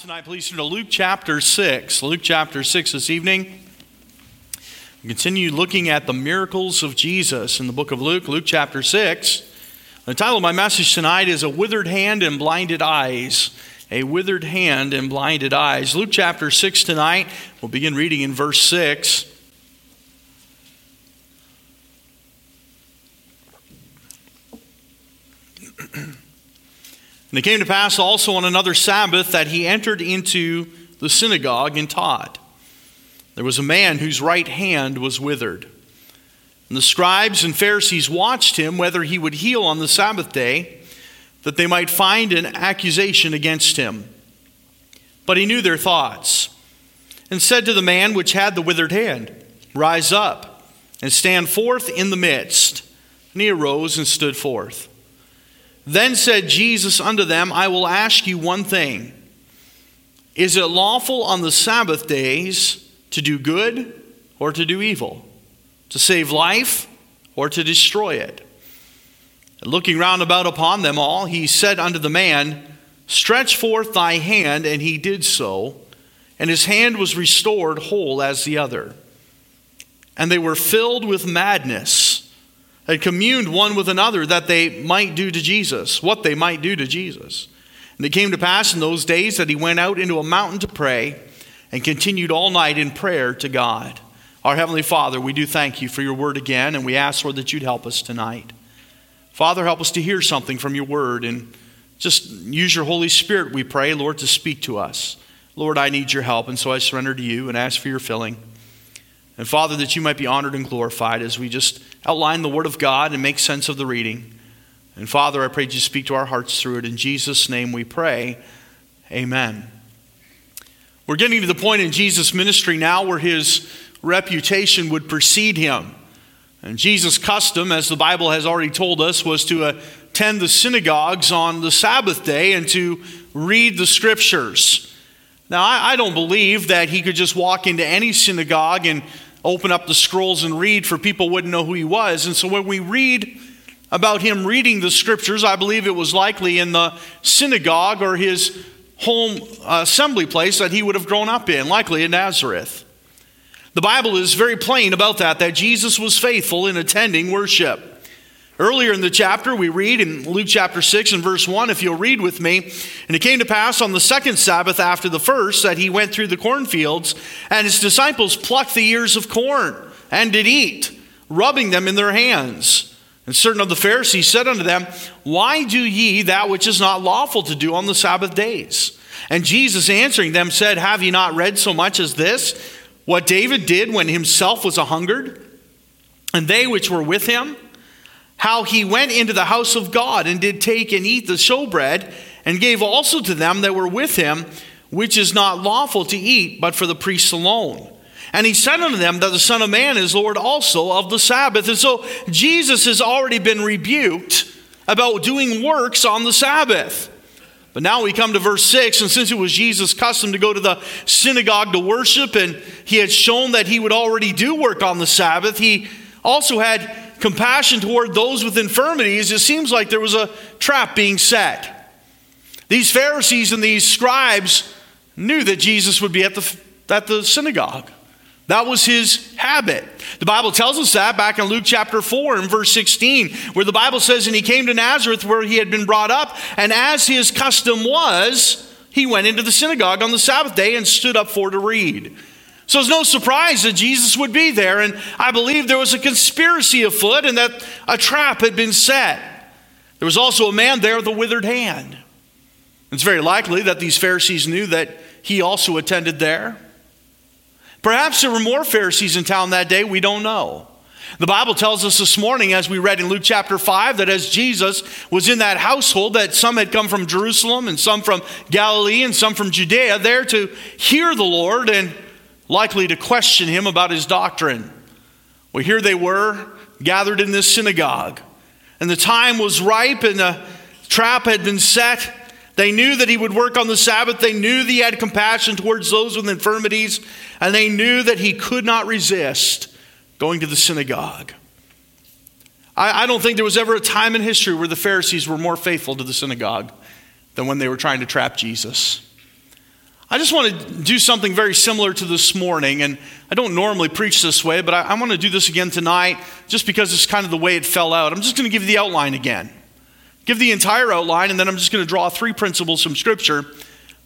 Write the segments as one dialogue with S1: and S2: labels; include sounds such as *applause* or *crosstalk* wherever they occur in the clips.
S1: tonight, please turn to Luke chapter 6. Luke chapter 6 this evening. We continue looking at the miracles of Jesus in the book of Luke, Luke chapter 6. The title of my message tonight is A Withered Hand and Blinded Eyes. A Withered Hand and Blinded Eyes. Luke chapter 6 tonight. We'll begin reading in verse 6. *clears throat* And it came to pass also on another Sabbath that he entered into the synagogue and taught. There was a man whose right hand was withered. And the scribes and Pharisees watched him whether he would heal on the Sabbath day, that they might find an accusation against him. But he knew their thoughts, and said to the man which had the withered hand, Rise up and stand forth in the midst. And he arose and stood forth. Then said Jesus unto them, I will ask you one thing. Is it lawful on the Sabbath days to do good or to do evil? To save life or to destroy it? Looking round about upon them all, he said unto the man, Stretch forth thy hand. And he did so, and his hand was restored whole as the other. And they were filled with madness had communed one with another that they might do to Jesus, what they might do to Jesus. And it came to pass in those days that he went out into a mountain to pray and continued all night in prayer to God. Our Heavenly Father, we do thank you for your word again, and we ask, Lord, that you'd help us tonight. Father, help us to hear something from your word and just use your Holy Spirit, we pray, Lord, to speak to us. Lord, I need your help, and so I surrender to you and ask for your filling. And Father, that you might be honored and glorified as we just outline the Word of God and make sense of the reading. And Father, I pray you speak to our hearts through it. In Jesus' name we pray. Amen. We're getting to the point in Jesus' ministry now where his reputation would precede him. And Jesus' custom, as the Bible has already told us, was to attend the synagogues on the Sabbath day and to read the scriptures. Now, I, don't believe that he could just walk into any synagogue and open up the scrolls and read, for people wouldn't know who he was. And so when we read about him reading the scriptures, I believe it was likely in the synagogue or his home uh, assembly place that he would have grown up in, likely in Nazareth. The Bible is very plain about that, that Jesus was faithful in attending worship. Earlier in the chapter, we read in Luke chapter 6 and verse 1, if you'll read with me, and it came to pass on the second Sabbath after the first that he went through the cornfields, and his disciples plucked the ears of corn and did eat, rubbing them in their hands. And certain of the Pharisees said unto them, Why do ye that which is not lawful to do on the Sabbath days? And Jesus answering them said, Have ye not read so much as this, what David did when himself was a hungered, and they which were with him? How he went into the house of God and did take and eat the showbread, and gave also to them that were with him, which is not lawful to eat, but for the priests alone. And he said unto them that the Son of Man is Lord also of the Sabbath. And so Jesus has already been rebuked about doing works on the Sabbath. But now we come to verse 6, and since it was Jesus' custom to go to the synagogue to worship, and he had shown that he would already do work on the Sabbath, he also had compassion toward those with infirmities, it seems like there was a trap being set. These Pharisees and these scribes knew that Jesus would be at the, at the synagogue. That was his habit. The Bible tells us that back in Luke chapter 4 and verse 16, where the Bible says, And he came to Nazareth where he had been brought up, and as his custom was, he went into the synagogue on the Sabbath day and stood up for to read. So it's no surprise that Jesus would be there, and I believe there was a conspiracy afoot and that a trap had been set. There was also a man there with a withered hand. It's very likely that these Pharisees knew that he also attended there. Perhaps there were more Pharisees in town that day, we don't know. The Bible tells us this morning, as we read in Luke chapter 5, that as Jesus was in that household, that some had come from Jerusalem and some from Galilee and some from Judea there to hear the Lord and likely to question him about his doctrine. Well, here they were gathered in this synagogue, and the time was ripe and the trap had been set. They knew that he would work on the Sabbath. They knew that he had compassion towards those with infirmities, and they knew that he could not resist going to the synagogue. I, I don't think there was ever a time in history where the Pharisees were more faithful to the synagogue than when they were trying to trap Jesus. I just want to do something very similar to this morning, and I don't normally preach this way, but I, I want to do this again tonight just because it's kind of the way it fell out. I'm just going to give you the outline again. Give the entire outline, and then I'm just going to draw three principles from Scripture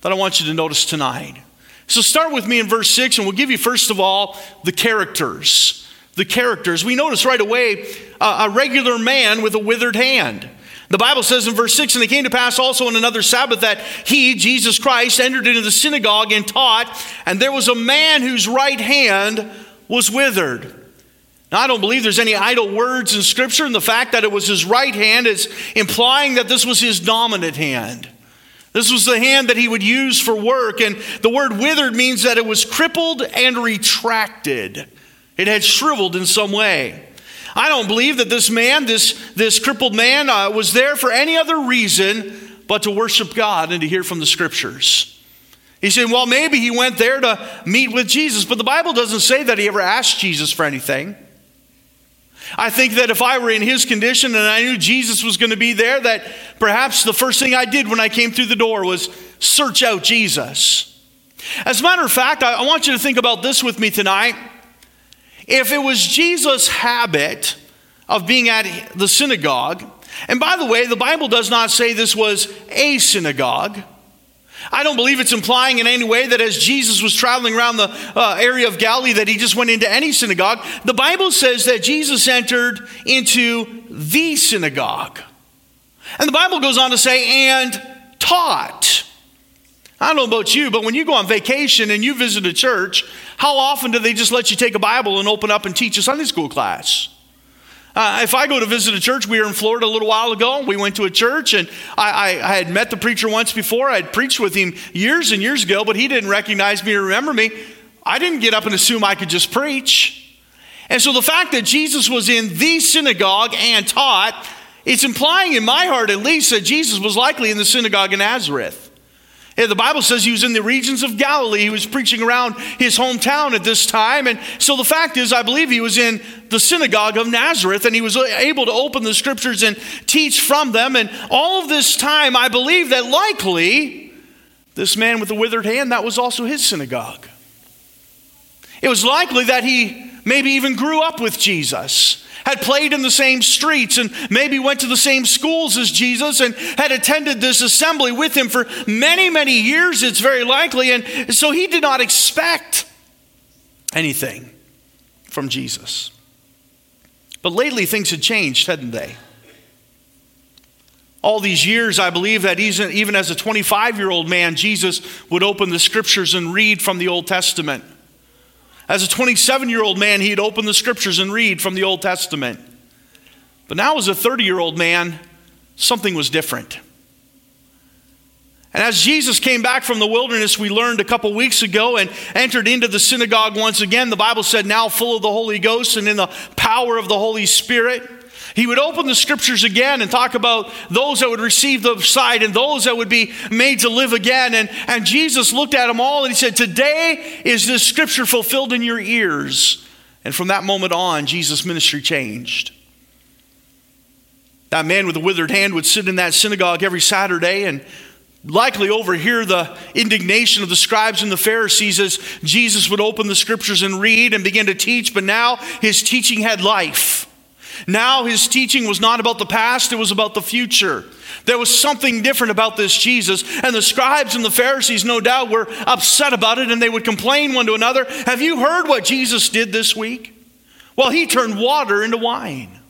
S1: that I want you to notice tonight. So start with me in verse 6, and we'll give you, first of all, the characters. The characters. We notice right away uh, a regular man with a withered hand. The Bible says in verse 6 And it came to pass also on another Sabbath that he, Jesus Christ, entered into the synagogue and taught, and there was a man whose right hand was withered. Now, I don't believe there's any idle words in Scripture, and the fact that it was his right hand is implying that this was his dominant hand. This was the hand that he would use for work, and the word withered means that it was crippled and retracted. It had shriveled in some way. I don't believe that this man, this, this crippled man, uh, was there for any other reason but to worship God and to hear from the scriptures. He said, well, maybe he went there to meet with Jesus, but the Bible doesn't say that he ever asked Jesus for anything. I think that if I were in his condition and I knew Jesus was going to be there, that perhaps the first thing I did when I came through the door was search out Jesus. As a matter of fact, I want you to think about this with me tonight. If it was Jesus' habit of being at the synagogue, and by the way, the Bible does not say this was a synagogue. I don't believe it's implying in any way that as Jesus was traveling around the uh, area of Galilee that he just went into any synagogue. The Bible says that Jesus entered into the synagogue. And the Bible goes on to say, and taught. I don't know about you, but when you go on vacation and you visit a church, how often do they just let you take a Bible and open up and teach a Sunday school class? Uh, if I go to visit a church, we were in Florida a little while ago. We went to a church, and I, I, I had met the preacher once before. I had preached with him years and years ago, but he didn't recognize me or remember me. I didn't get up and assume I could just preach. And so the fact that Jesus was in the synagogue and taught, it's implying in my heart at least that Jesus was likely in the synagogue in Nazareth. Yeah, the Bible says he was in the regions of Galilee. He was preaching around his hometown at this time. And so the fact is, I believe he was in the synagogue of Nazareth and he was able to open the scriptures and teach from them. And all of this time, I believe that likely this man with the withered hand, that was also his synagogue. It was likely that he maybe even grew up with Jesus had played in the same streets and maybe went to the same schools as Jesus and had attended this assembly with him for many, many years, it's very likely. And so he did not expect anything from Jesus. But lately things had changed, hadn't they? All these years, I believe that even as a 25 year old man, Jesus would open the scriptures and read from the Old Testament. As a 27 year old man, he'd open the scriptures and read from the Old Testament. But now, as a 30 year old man, something was different. And as Jesus came back from the wilderness, we learned a couple weeks ago, and entered into the synagogue once again, the Bible said, now full of the Holy Ghost and in the power of the Holy Spirit. He would open the scriptures again and talk about those that would receive the sight and those that would be made to live again. And, and Jesus looked at them all and he said, Today is this scripture fulfilled in your ears. And from that moment on, Jesus' ministry changed. That man with the withered hand would sit in that synagogue every Saturday and likely overhear the indignation of the scribes and the Pharisees as Jesus would open the scriptures and read and begin to teach, but now his teaching had life. Now his teaching was not about the past, it was about the future. There was something different about this Jesus, and the scribes and the Pharisees, no doubt, were upset about it, and they would complain one to another. Have you heard what Jesus did this week? Well, he turned water into wine.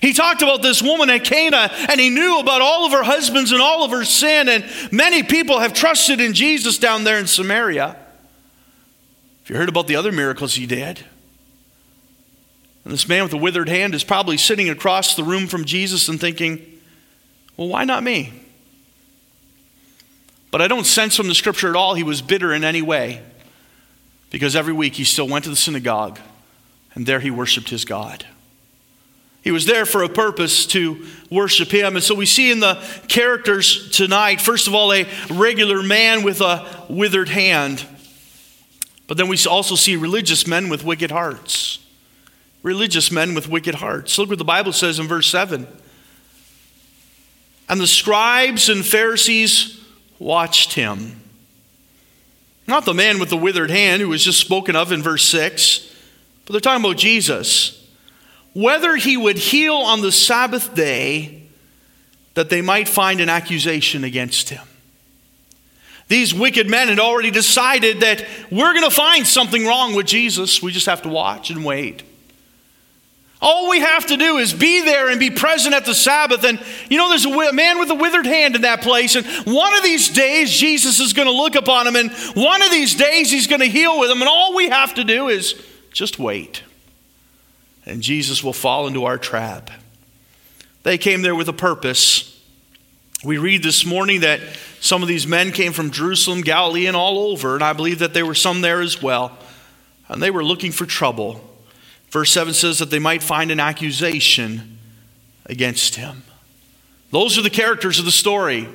S1: He talked about this woman at Cana, and he knew about all of her husbands and all of her sin, and many people have trusted in Jesus down there in Samaria. Have you heard about the other miracles he did? And this man with the withered hand is probably sitting across the room from Jesus and thinking, well, why not me? But I don't sense from the scripture at all he was bitter in any way because every week he still went to the synagogue and there he worshiped his God. He was there for a purpose to worship him. And so we see in the characters tonight, first of all, a regular man with a withered hand. But then we also see religious men with wicked hearts religious men with wicked hearts. Look what the Bible says in verse 7. And the scribes and Pharisees watched him. Not the man with the withered hand who was just spoken of in verse 6, but they're talking about Jesus. Whether he would heal on the Sabbath day that they might find an accusation against him. These wicked men had already decided that we're going to find something wrong with Jesus. We just have to watch and wait. All we have to do is be there and be present at the Sabbath. And you know, there's a man with a withered hand in that place. And one of these days, Jesus is going to look upon him. And one of these days, he's going to heal with him. And all we have to do is just wait. And Jesus will fall into our trap. They came there with a purpose. We read this morning that some of these men came from Jerusalem, Galilee, and all over, and I believe that there were some there as well. And they were looking for trouble. Verse 7 says that they might find an accusation against him. Those are the characters of the story.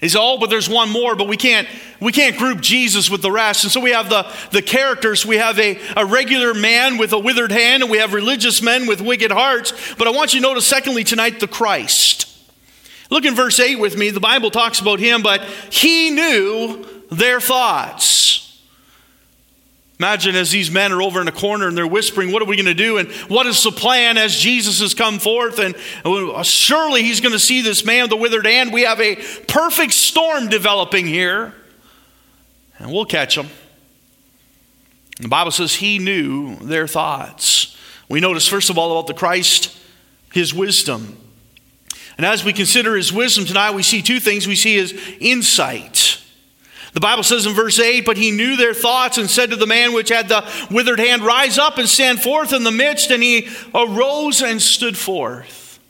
S1: He said, Oh, but there's one more, but we can't, we can't group Jesus with the rest. And so we have the, the characters. We have a, a regular man with a withered hand, and we have religious men with wicked hearts. But I want you to notice, secondly, tonight, the Christ. Look in verse 8 with me. The Bible talks about him, but he knew their thoughts. Imagine as these men are over in a corner and they're whispering, What are we going to do? And what is the plan as Jesus has come forth? And uh, surely he's going to see this man with the withered hand. We have a perfect storm developing here, and we'll catch him. The Bible says he knew their thoughts. We notice, first of all, about the Christ, his wisdom. And as we consider his wisdom tonight, we see two things. We see his insight. The Bible says in verse 8, But he knew their thoughts and said to the man which had the withered hand, Rise up and stand forth in the midst. And he arose and stood forth.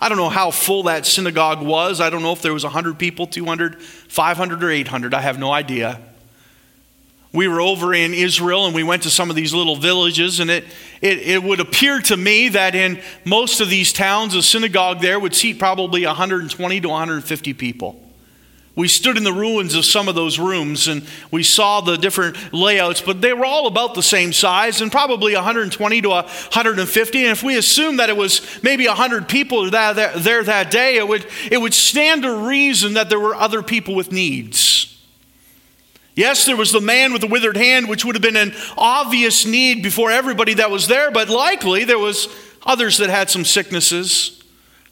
S1: I don't know how full that synagogue was. I don't know if there was 100 people, 200, 500, or 800. I have no idea we were over in Israel and we went to some of these little villages, and it, it, it, would appear to me that in most of these towns, a synagogue there would seat probably 120 to 150 people. We stood in the ruins of some of those rooms and we saw the different layouts, but they were all about the same size and probably 120 to 150. And if we assume that it was maybe 100 people there that day, it would, it would stand to reason that there were other people with needs. Yes, there was the man with the withered hand, which would have been an obvious need before everybody that was there, but likely there was others that had some sicknesses,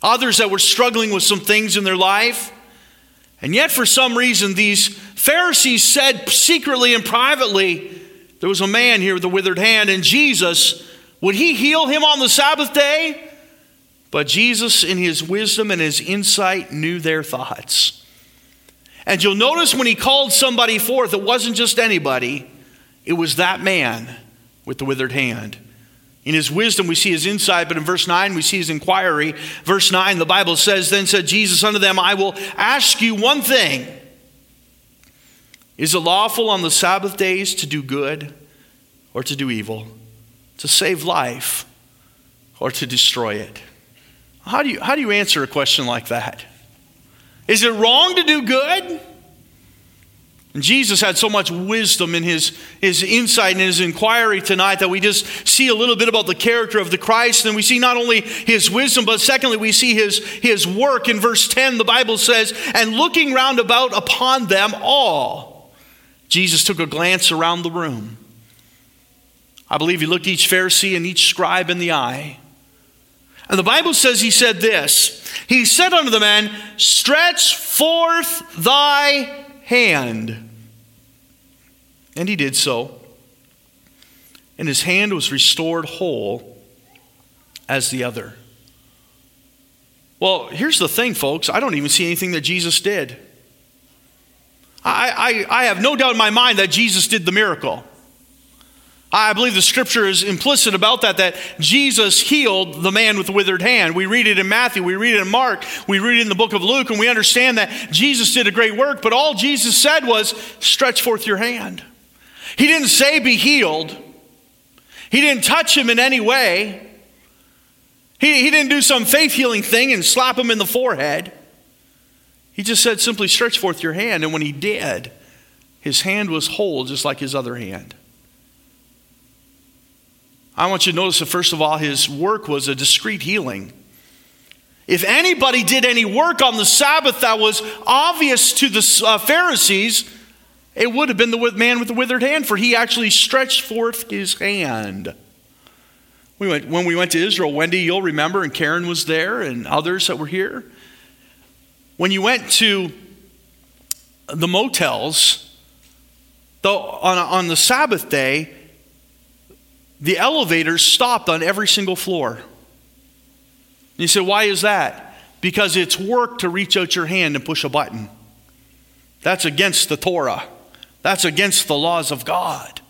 S1: others that were struggling with some things in their life. And yet, for some reason, these Pharisees said secretly and privately, there was a man here with a withered hand, and Jesus, would he heal him on the Sabbath day? But Jesus, in his wisdom and his insight, knew their thoughts. And you'll notice when he called somebody forth, it wasn't just anybody, it was that man with the withered hand. In his wisdom, we see his insight, but in verse 9, we see his inquiry. Verse 9, the Bible says, Then said Jesus unto them, I will ask you one thing Is it lawful on the Sabbath days to do good or to do evil, to save life or to destroy it? How do you, how do you answer a question like that? Is it wrong to do good? And Jesus had so much wisdom in his, his insight and his inquiry tonight that we just see a little bit about the character of the Christ. And we see not only his wisdom, but secondly, we see his, his work. In verse 10, the Bible says, And looking round about upon them all, Jesus took a glance around the room. I believe he looked each Pharisee and each scribe in the eye. And the Bible says he said this He said unto the man, Stretch forth thy hand. And he did so. And his hand was restored whole as the other. Well, here's the thing, folks. I don't even see anything that Jesus did. I, I, I have no doubt in my mind that Jesus did the miracle. I believe the scripture is implicit about that, that Jesus healed the man with the withered hand. We read it in Matthew, we read it in Mark, we read it in the book of Luke, and we understand that Jesus did a great work, but all Jesus said was, stretch forth your hand. He didn't say, be healed. He didn't touch him in any way. He, he didn't do some faith healing thing and slap him in the forehead. He just said, simply stretch forth your hand. And when he did, his hand was whole, just like his other hand. I want you to notice that, first of all, his work was a discreet healing. If anybody did any work on the Sabbath that was obvious to the uh, Pharisees, it would have been the man with the withered hand, for he actually stretched forth his hand. We went, when we went to Israel, Wendy, you'll remember, and Karen was there, and others that were here. When you went to the motels, on, on the Sabbath day, the elevators stopped on every single floor. And you said, why is that? Because it's work to reach out your hand and push a button. That's against the Torah. That's against the laws of God.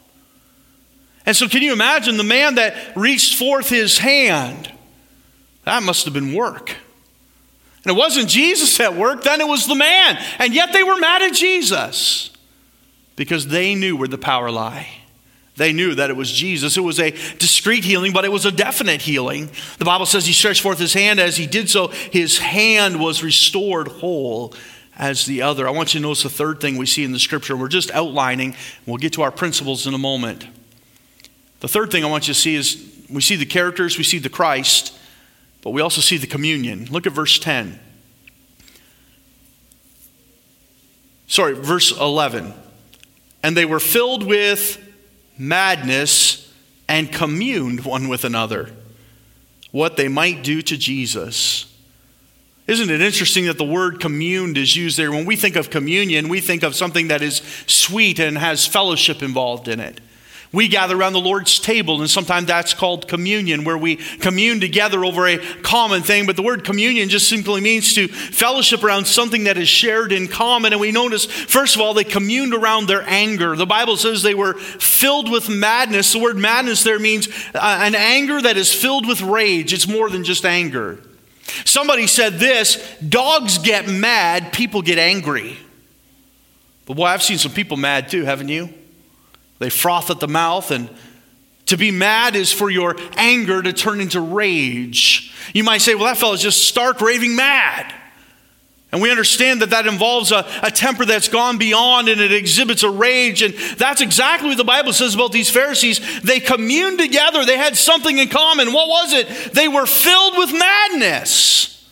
S1: And so, can you imagine the man that reached forth his hand? That must have been work. And it wasn't Jesus at work, then it was the man. And yet they were mad at Jesus because they knew where the power lay. They knew that it was Jesus. It was a discreet healing, but it was a definite healing. The Bible says he stretched forth his hand. As he did so, his hand was restored whole as the other. I want you to notice the third thing we see in the scripture. We're just outlining. We'll get to our principles in a moment. The third thing I want you to see is we see the characters, we see the Christ, but we also see the communion. Look at verse 10. Sorry, verse 11. And they were filled with madness and communed one with another what they might do to Jesus. Isn't it interesting that the word communed is used there? When we think of communion, we think of something that is sweet and has fellowship involved in it. We gather around the Lord's table, and sometimes that's called communion, where we commune together over a common thing. But the word communion just simply means to fellowship around something that is shared in common. And we notice, first of all, they communed around their anger. The Bible says they were filled with madness. The word madness there means uh, an anger that is filled with rage, it's more than just anger. Somebody said this dogs get mad, people get angry. But boy, I've seen some people mad too, haven't you? They froth at the mouth, and to be mad is for your anger to turn into rage. You might say, well, that fellow's just stark raving mad. And we understand that that involves a, a, temper that's gone beyond and it exhibits a rage. And that's exactly what the Bible says about these Pharisees. They communed together, they had something in common. What was it? They were filled with madness.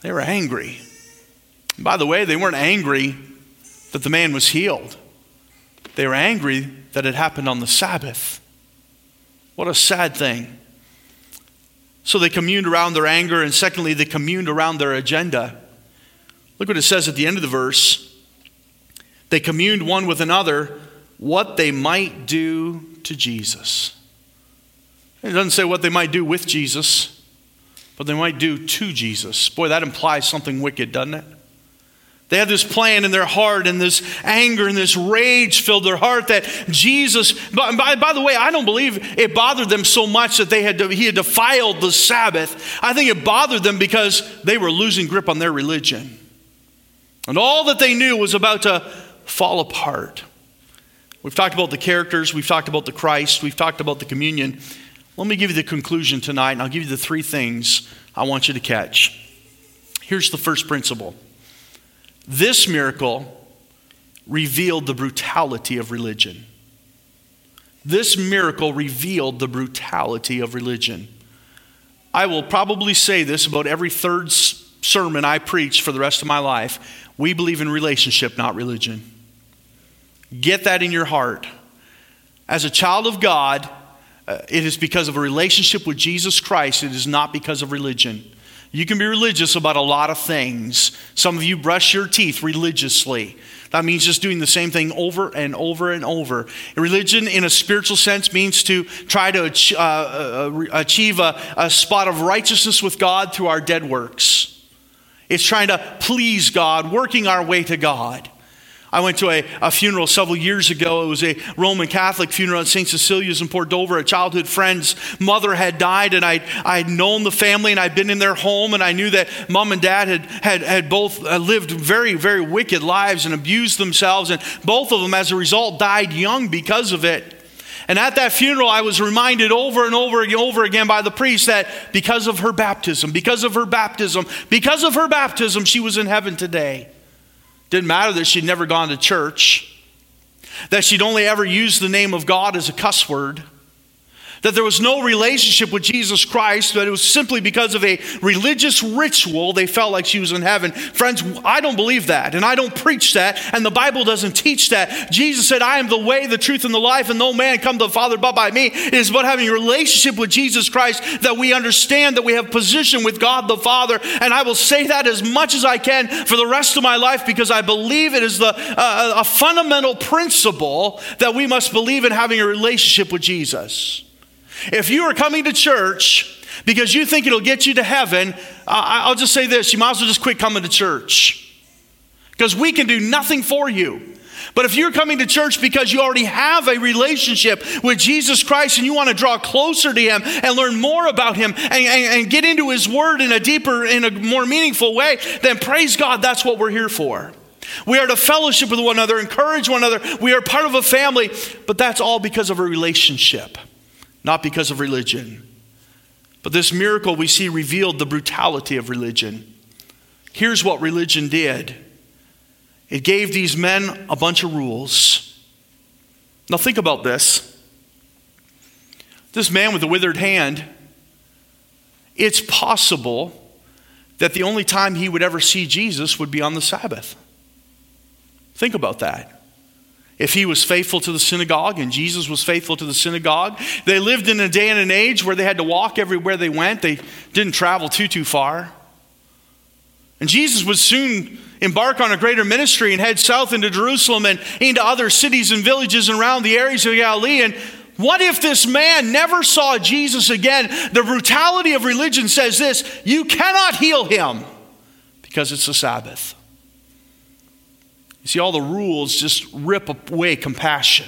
S1: They were angry. And by the way, they weren't angry that the man was healed. They were angry that it happened on the Sabbath. What a sad thing. So they communed around their anger, and secondly, they communed around their agenda. Look what it says at the end of the verse. They communed one with another what they might do to Jesus. It doesn't say what they might do with Jesus, but they might do to Jesus. Boy, that implies something wicked, doesn't it? They had this plan in their heart, and this anger and this rage filled their heart that Jesus. By, by, by, the way, I don't believe it bothered them so much that they had he had defiled the Sabbath. I think it bothered them because they were losing grip on their religion, and all that they knew was about to fall apart. We've talked about the characters, we've talked about the Christ, we've talked about the communion. Let me give you the conclusion tonight, and I'll give you the three things I want you to catch. Here's the first principle. This miracle revealed the brutality of religion. This miracle revealed the brutality of religion. I will probably say this about every third sermon I preach for the rest of my life. We believe in relationship, not religion. Get that in your heart. As a child of God, uh, it is because of a relationship with Jesus Christ, it is not because of religion. You can be religious about a lot of things. Some of you brush your teeth religiously. That means just doing the same thing over and over and over. Religion, in a spiritual sense, means to try to uh, uh, achieve a, a spot of righteousness with God through our dead works. It's trying to please God, working our way to God. I went to a, a funeral several years ago. It was a Roman Catholic funeral at St. Cecilia's in Port Dover. A childhood friend's mother had died, and I'd, I'd known the family, and I'd been in their home, and I knew that mom and dad had, had, had both uh, lived very, very wicked lives and abused themselves, and both of them, as a result, died young because of it. And at that funeral, I was reminded over and over and over again by the priest that because of her baptism, because of her baptism, because of her baptism, she was in heaven today. Didn't matter that she'd never gone to church, that she'd only ever used the name of God as a cuss word, that there was no relationship with Jesus Christ, that it was simply because of a religious ritual they felt like she was in heaven. Friends, I don't believe that, and I don't preach that, and the Bible doesn't teach that. Jesus said, I am the way, the truth, and the life, and no man come to the Father but by me. It is about having a relationship with Jesus Christ that we understand that we have position with God the Father, and I will say that as much as I can for the rest of my life because I believe it is the, uh, a fundamental principle that we must believe in having a relationship with Jesus. If you are coming to church because you think it'll get you to heaven, I'll just say this you might as well just quit coming to church. Because we can do nothing for you. But if you're coming to church because you already have a relationship with Jesus Christ and you want to draw closer to Him and learn more about Him and, and, and, get into His Word in a deeper, in a more meaningful way, then praise God, that's what we're here for. We are to fellowship with one another, encourage one another. We are part of a family, but that's all because of a relationship not because of religion. But this miracle we see revealed the brutality of religion. Here's what religion did it gave these men a bunch of rules. Now, think about this. This man with the withered hand, it's possible that the only time he would ever see Jesus would be on the Sabbath. Think about that. If he was faithful to the synagogue and Jesus was faithful to the synagogue, they lived in a day and an age where they had to walk everywhere they went. They didn't travel too, too far. And Jesus would soon embark on a greater ministry and head south into Jerusalem and into other cities and villages around the areas of Galilee. And what if this man never saw Jesus again? The brutality of religion says this you cannot heal him because it's the Sabbath. You see, all the rules just rip away compassion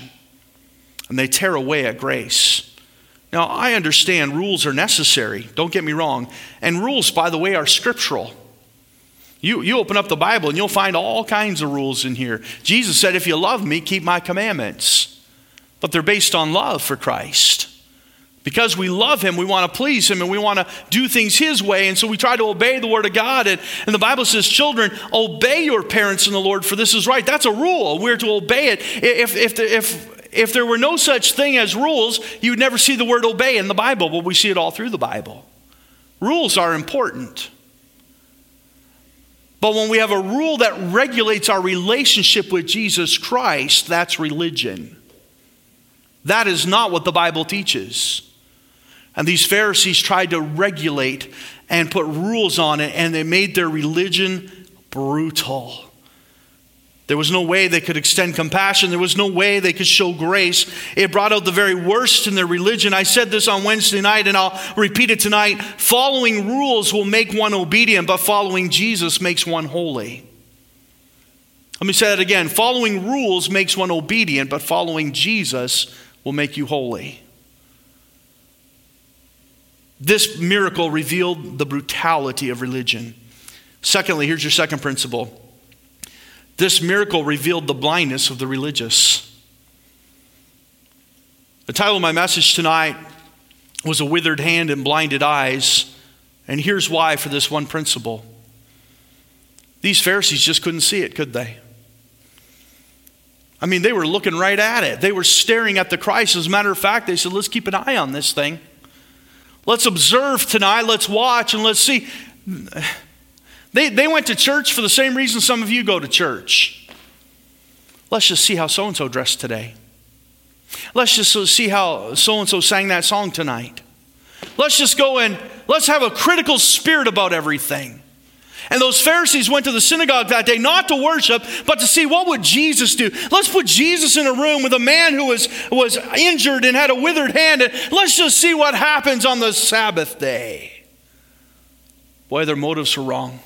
S1: and they tear away at grace. Now, I understand rules are necessary, don't get me wrong. And rules, by the way, are scriptural. You, you open up the Bible and you'll find all kinds of rules in here. Jesus said, If you love me, keep my commandments. But they're based on love for Christ. Because we love him, we want to please him, and we want to do things his way. And so we try to obey the word of God. And, and the Bible says, Children, obey your parents in the Lord, for this is right. That's a rule. We're to obey it. If, if, if, if there were no such thing as rules, you would never see the word obey in the Bible, but we see it all through the Bible. Rules are important. But when we have a rule that regulates our relationship with Jesus Christ, that's religion. That is not what the Bible teaches. And these Pharisees tried to regulate and put rules on it, and they made their religion brutal. There was no way they could extend compassion. There was no way they could show grace. It brought out the very worst in their religion. I said this on Wednesday night, and I'll repeat it tonight. Following rules will make one obedient, but following Jesus makes one holy. Let me say that again. Following rules makes one obedient, but following Jesus will make you holy. This miracle revealed the brutality of religion. Secondly, here's your second principle this miracle revealed the blindness of the religious. The title of my message tonight was A Withered Hand and Blinded Eyes. And here's why for this one principle. These Pharisees just couldn't see it, could they? I mean, they were looking right at it. They were staring at the Christ. As a matter of fact, they said, let's keep an eye on this thing. Let's observe tonight. Let's watch and let's see. They, they went to church for the same reason some of you go to church. Let's just see how so and so dressed today. Let's just see how so and so sang that song tonight. Let's just go and let's have a critical spirit about everything. And those Pharisees went to the synagogue that day not to worship, but to see what would Jesus do. Let's put Jesus in a room with a man who was, was injured and had a withered hand, and let's just see what happens on the Sabbath day. Boy, their motives were wrong.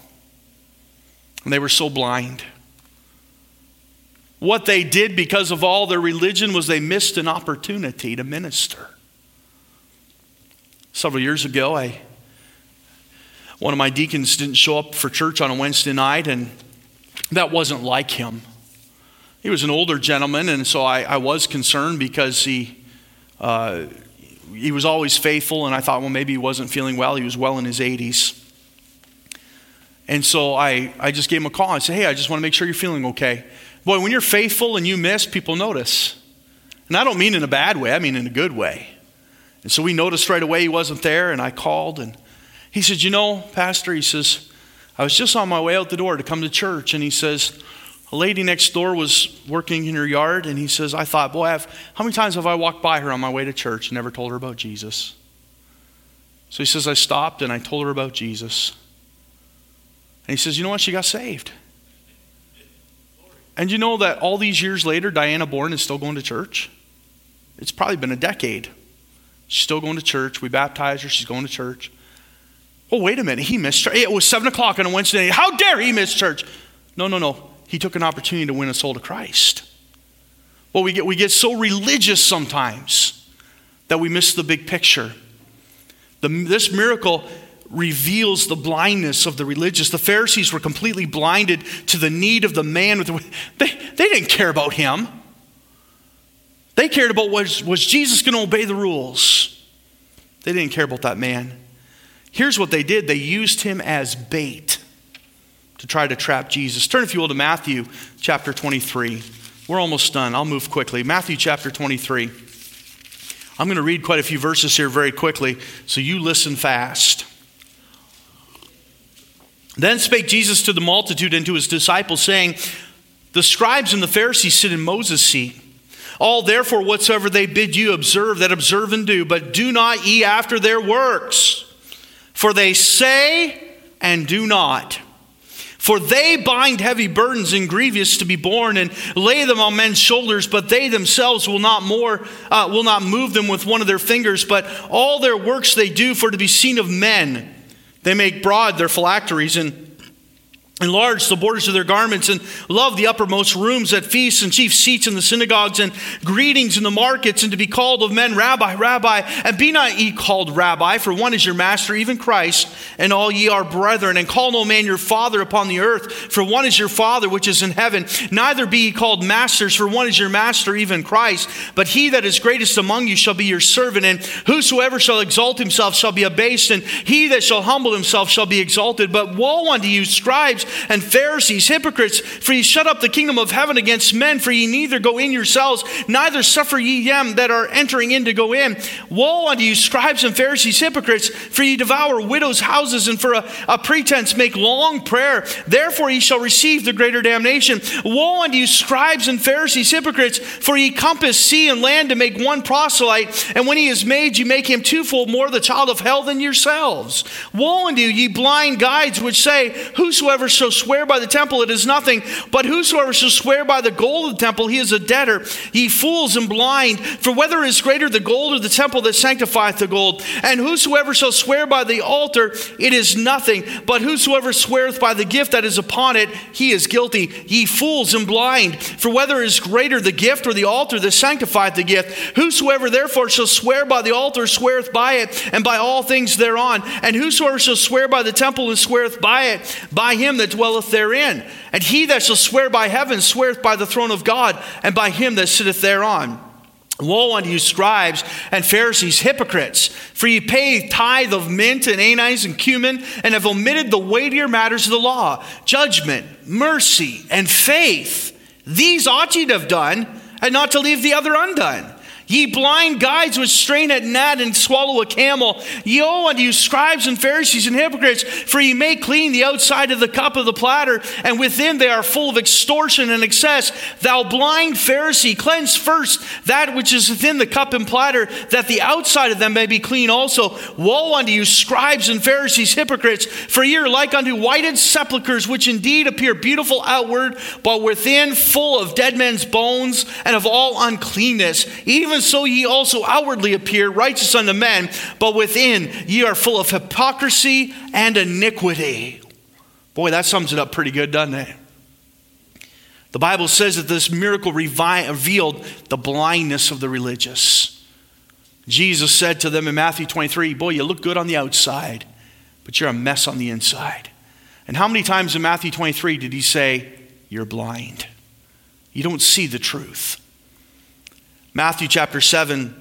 S1: And they were so blind. What they did because of all their religion was they missed an opportunity to minister. Several years ago, I one of my deacons didn't show up for church on a Wednesday night, and that wasn't like him. He was an older gentleman, and so I, I was concerned because he, uh, he was always faithful, and I thought, well, maybe he wasn't feeling well. He was well in his 80s. And so I, I just gave him a call. I said, hey, I just want to make sure you're feeling okay. Boy, when you're faithful and you miss, people notice. And I don't mean in a bad way, I mean in a good way. And so we noticed right away he wasn't there, and I called, and he said, You know, Pastor, he says, I was just on my way out the door to come to church, and he says, a lady next door was working in her yard, and he says, I thought, boy, I've, how many times have I walked by her on my way to church and never told her about Jesus? So he says, I stopped and I told her about Jesus. And he says, You know what? She got saved. And you know that all these years later, Diana Bourne is still going to church? It's probably been a decade. She's still going to church. We baptized her. She's going to church. Oh, wait a minute. He missed church. It was 7 o'clock on a Wednesday. How dare he miss church? No, no, no. He took an opportunity to win a soul to Christ. Well, we get, we get so religious sometimes that we miss the big picture. The, this miracle reveals the blindness of the religious. The Pharisees were completely blinded to the need of the man. With the, they, they didn't care about him. They cared about was, was Jesus going to obey the rules? They didn't care about that man. Here's what they did they used him as bait to try to trap Jesus. Turn, if you will, to Matthew chapter 23. We're almost done. I'll move quickly. Matthew chapter 23. I'm going to read quite a few verses here very quickly, so you listen fast. Then spake Jesus to the multitude and to his disciples, saying, The scribes and the Pharisees sit in Moses' seat. All therefore, whatsoever they bid you observe, that observe and do, but do not ye after their works. For they say and do not. For they bind heavy burdens and grievous to be borne and lay them on men's shoulders, but they themselves will not more uh, will not move them with one of their fingers. But all their works they do for to be seen of men. They make broad their phylacteries and enlarge the borders of their garments and love the uppermost rooms at feasts and chief seats in the synagogues and greetings in the markets and to be called of men rabbi rabbi and be not ye called rabbi for one is your master even christ and all ye are brethren and call no man your father upon the earth for one is your father which is in heaven. Neither be ye called masters for one is your master even christ. But he that is greatest among you shall be your servant and whosoever shall exalt himself shall be abased and he that shall humble himself shall be exalted. But woe unto you scribes and Pharisees, hypocrites, for ye shut up the kingdom of heaven against men, for ye neither go in yourselves, neither suffer ye them that are entering in to go in. Woe unto you, scribes and Pharisees, hypocrites, for ye devour widows' houses, and for a, a pretense make long prayer. Therefore ye shall receive the greater damnation. Woe unto you, scribes and Pharisees, hypocrites, for ye compass sea and land to make one proselyte, and when he is made, ye make him twofold more the child of hell than yourselves. Woe unto you, ye blind guides, which say, Whosoever shall swear by the temple, it is nothing. But whosoever shall swear by the gold of the temple, he is a debtor. Ye fools and blind, for whether is greater the gold or the temple that sanctifieth the gold? And whosoever shall swear by the altar, it is nothing. But whosoever sweareth by the gift that is upon it, he is guilty. Ye fools and blind, for whether is greater the gift or the altar that sanctifieth the gift? Whosoever therefore shall swear by the altar sweareth by it, and by all things thereon. And whosoever shall swear by the temple and sweareth by it, by him that dwelleth therein. And he that shall swear by heaven sweareth by the throne of God and by him that sitteth thereon. Woe unto you, scribes and Pharisees, hypocrites, for ye pay tithe of mint and anise and cumin, and have omitted the weightier matters of the law judgment, mercy, and faith. These ought ye to have done, and not to leave the other undone. Ye blind guides which strain at gnat and swallow a camel, ye owe unto you scribes and Pharisees and hypocrites, for ye make clean the outside of the cup of the platter, and within they are full of extortion and excess. Thou blind Pharisee, cleanse first that which is within the cup and platter, that the outside of them may be clean also. Woe unto you, scribes and Pharisees, hypocrites, for ye are like unto whited sepulchres, which indeed appear beautiful outward, but within full of dead men's bones and of all uncleanness. Even so ye also outwardly appear righteous unto men, but within ye are full of hypocrisy and iniquity. Boy, that sums it up pretty good, doesn't it? The Bible says that this miracle revealed the blindness of the religious. Jesus said to them in Matthew 23, Boy, you look good on the outside, but you're a mess on the inside. And how many times in Matthew 23 did he say, You're blind? You don't see the truth. Matthew chapter 7,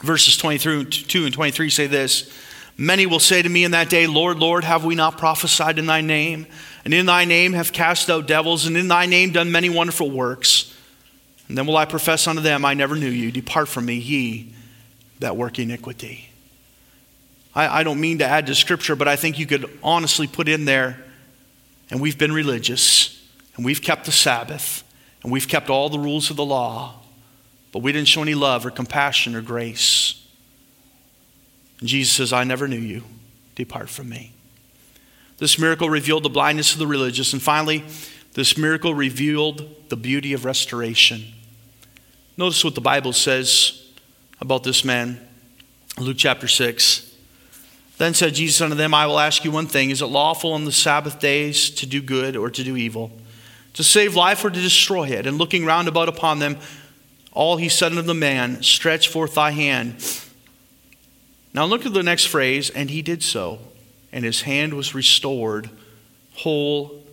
S1: verses 22 and 23 say this Many will say to me in that day, Lord, Lord, have we not prophesied in thy name? And in thy name have cast out devils, and in thy name done many wonderful works. And then will I profess unto them, I never knew you. Depart from me, ye that work iniquity. I, I don't mean to add to Scripture, but I think you could honestly put in there, and we've been religious, and we've kept the Sabbath, and we've kept all the rules of the law, but we didn't show any love or compassion or grace. And Jesus says, I never knew you. Depart from me. This miracle revealed the blindness of the religious. And finally, this miracle revealed the beauty of restoration. Notice what the Bible says about this man. Luke chapter 6. Then said Jesus unto them, I will ask you one thing Is it lawful on the Sabbath days to do good or to do evil? To save life or to destroy it? And looking round about upon them, all he said unto the man, Stretch forth thy hand. Now look at the next phrase, and he did so, and his hand was restored, whole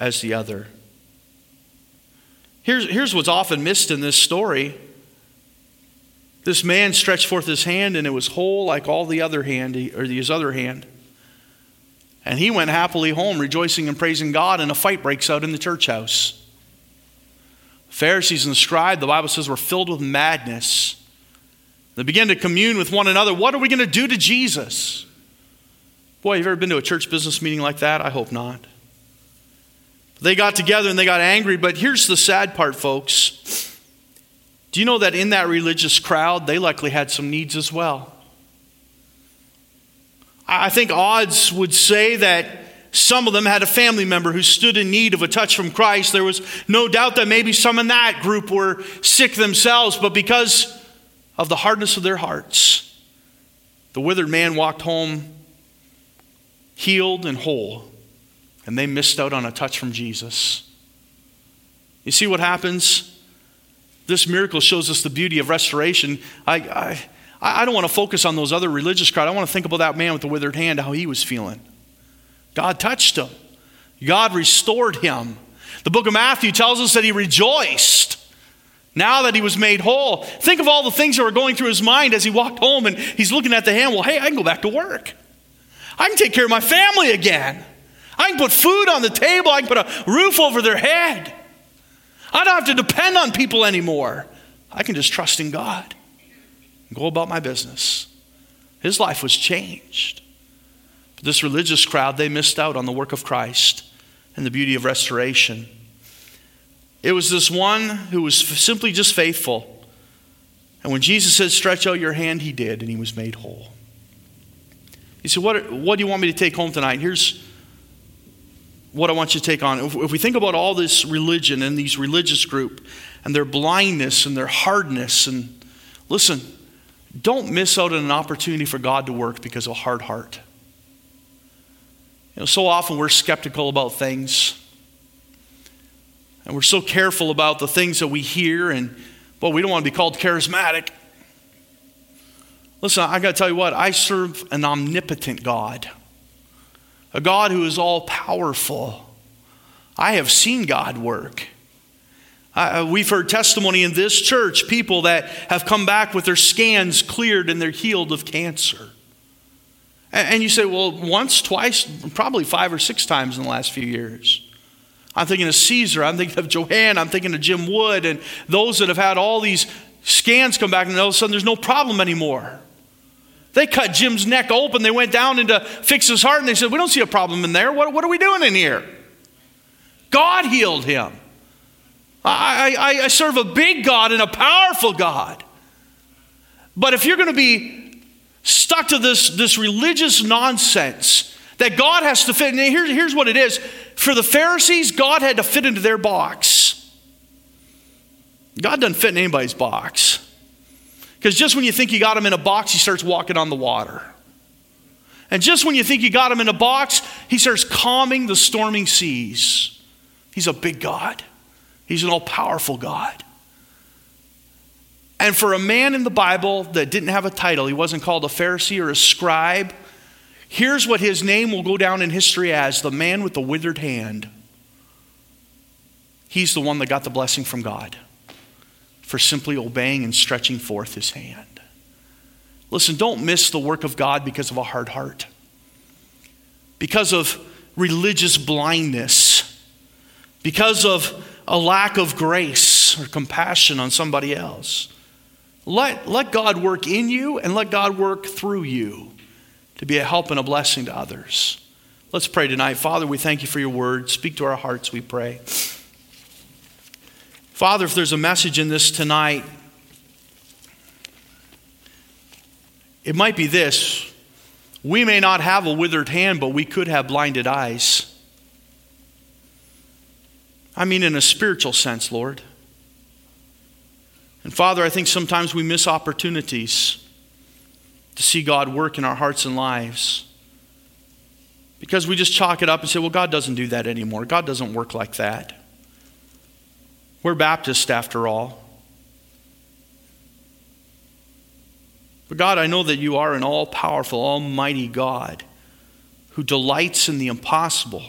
S1: as the other. Here's, here's what's often missed in this story. This man stretched forth his hand, and it was whole like all the other hand, or his other hand. And he went happily home, rejoicing and praising God, and a fight breaks out in the church house. Pharisees and the scribe, the Bible says, were filled with madness. They began to commune with one another. What are we going to do to Jesus? Boy, have you ever been to a church business meeting like that? I hope not. They got together and they got angry, but here's the sad part, folks. Do you know that in that religious crowd, they likely had some needs as well? I think odds would say that some of them had a family member who stood in need of a touch from Christ. There was no doubt that maybe some in that group were sick themselves, but because of the hardness of their hearts, the withered man walked home healed and whole, and they missed out on a touch from Jesus. You see what happens? This miracle shows us the beauty of restoration. I, I, I don't want to focus on those other religious crowd. I want to think about that man with the withered hand, how he was feeling. God touched him, God restored him. The book of Matthew tells us that he rejoiced now that he was made whole. Think of all the things that were going through his mind as he walked home and he's looking at the hand. Well, hey, I can go back to work. I can take care of my family again. I can put food on the table. I can put a roof over their head. I don't have to depend on people anymore. I can just trust in God and go about my business. His life was changed. This religious crowd, they missed out on the work of Christ and the beauty of restoration. It was this one who was simply just faithful. And when Jesus said, Stretch out your hand, he did, and he was made whole. He said, what, what do you want me to take home tonight? Here's what I want you to take on. If, if we think about all this religion and these religious group and their blindness and their hardness, and listen, don't miss out on an opportunity for God to work because of a hard heart. You know, so often we're skeptical about things. And we're so careful about the things that we hear, and well, we don't want to be called charismatic. Listen, I got to tell you what, I serve an omnipotent God, a God who is all powerful. I have seen God work. Uh, we've heard testimony in this church, people that have come back with their scans cleared and they're healed of cancer. And, you say, well, once, twice, probably five or six times in the last few years. I'm thinking of Caesar, I'm thinking of Joanne, I'm thinking of Jim Wood, and those that have had all these scans come back, and all of a sudden there's no problem anymore. They cut Jim's neck open. They went down into fix his heart and they said, We don't see a problem in there. What, what are we doing in here? God healed him. I, I, I serve a big God and a powerful God. But if you're going to be stuck to this, this religious nonsense that God has to fit, and here, here's what it is for the Pharisees, God had to fit into their box. God doesn't fit in anybody's box. Because just when you think you got him in a box, he starts walking on the water. And just when you think you got him in a box, he starts calming the storming seas. He's a big God, he's an all powerful God. And for a man in the Bible that didn't have a title, he wasn't called a Pharisee or a scribe, here's what his name will go down in history as the man with the withered hand. He's the one that got the blessing from God for simply obeying and stretching forth his hand. Listen, don't miss the work of God because of a hard heart, because of religious blindness, because of a lack of grace or compassion on somebody else. Let, let God work in you and let God work through you to be a help and a blessing to others. Let's pray tonight. Father, we thank you for your word. Speak to our hearts, we pray. Father, if there's a message in this tonight, it might be this. We may not have a withered hand, but we could have blinded eyes. I mean, in a spiritual sense, Lord. And Father, I think sometimes we miss opportunities to see God work in our hearts and lives because we just chalk it up and say, well, God doesn't do that anymore. God doesn't work like that. We're Baptists after all. But God, I know that you are an all powerful, almighty God who delights in the impossible.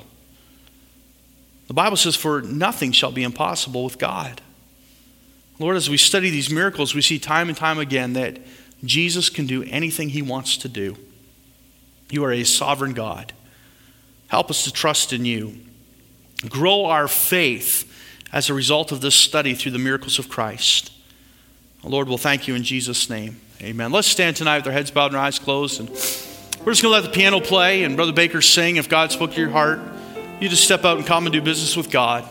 S1: The Bible says, For nothing shall be impossible with God. Lord, as we study these miracles, we see time and time again that Jesus can do anything he wants to do. You are a sovereign God. Help us to trust in you. Grow our faith as a result of this study through the miracles of Christ. Lord, we'll thank you in Jesus' name. Amen. Let's stand tonight with our heads bowed and our eyes closed. And we're just going to let the piano play and Brother Baker sing. If God spoke to your heart, you just step out and come and do business with God.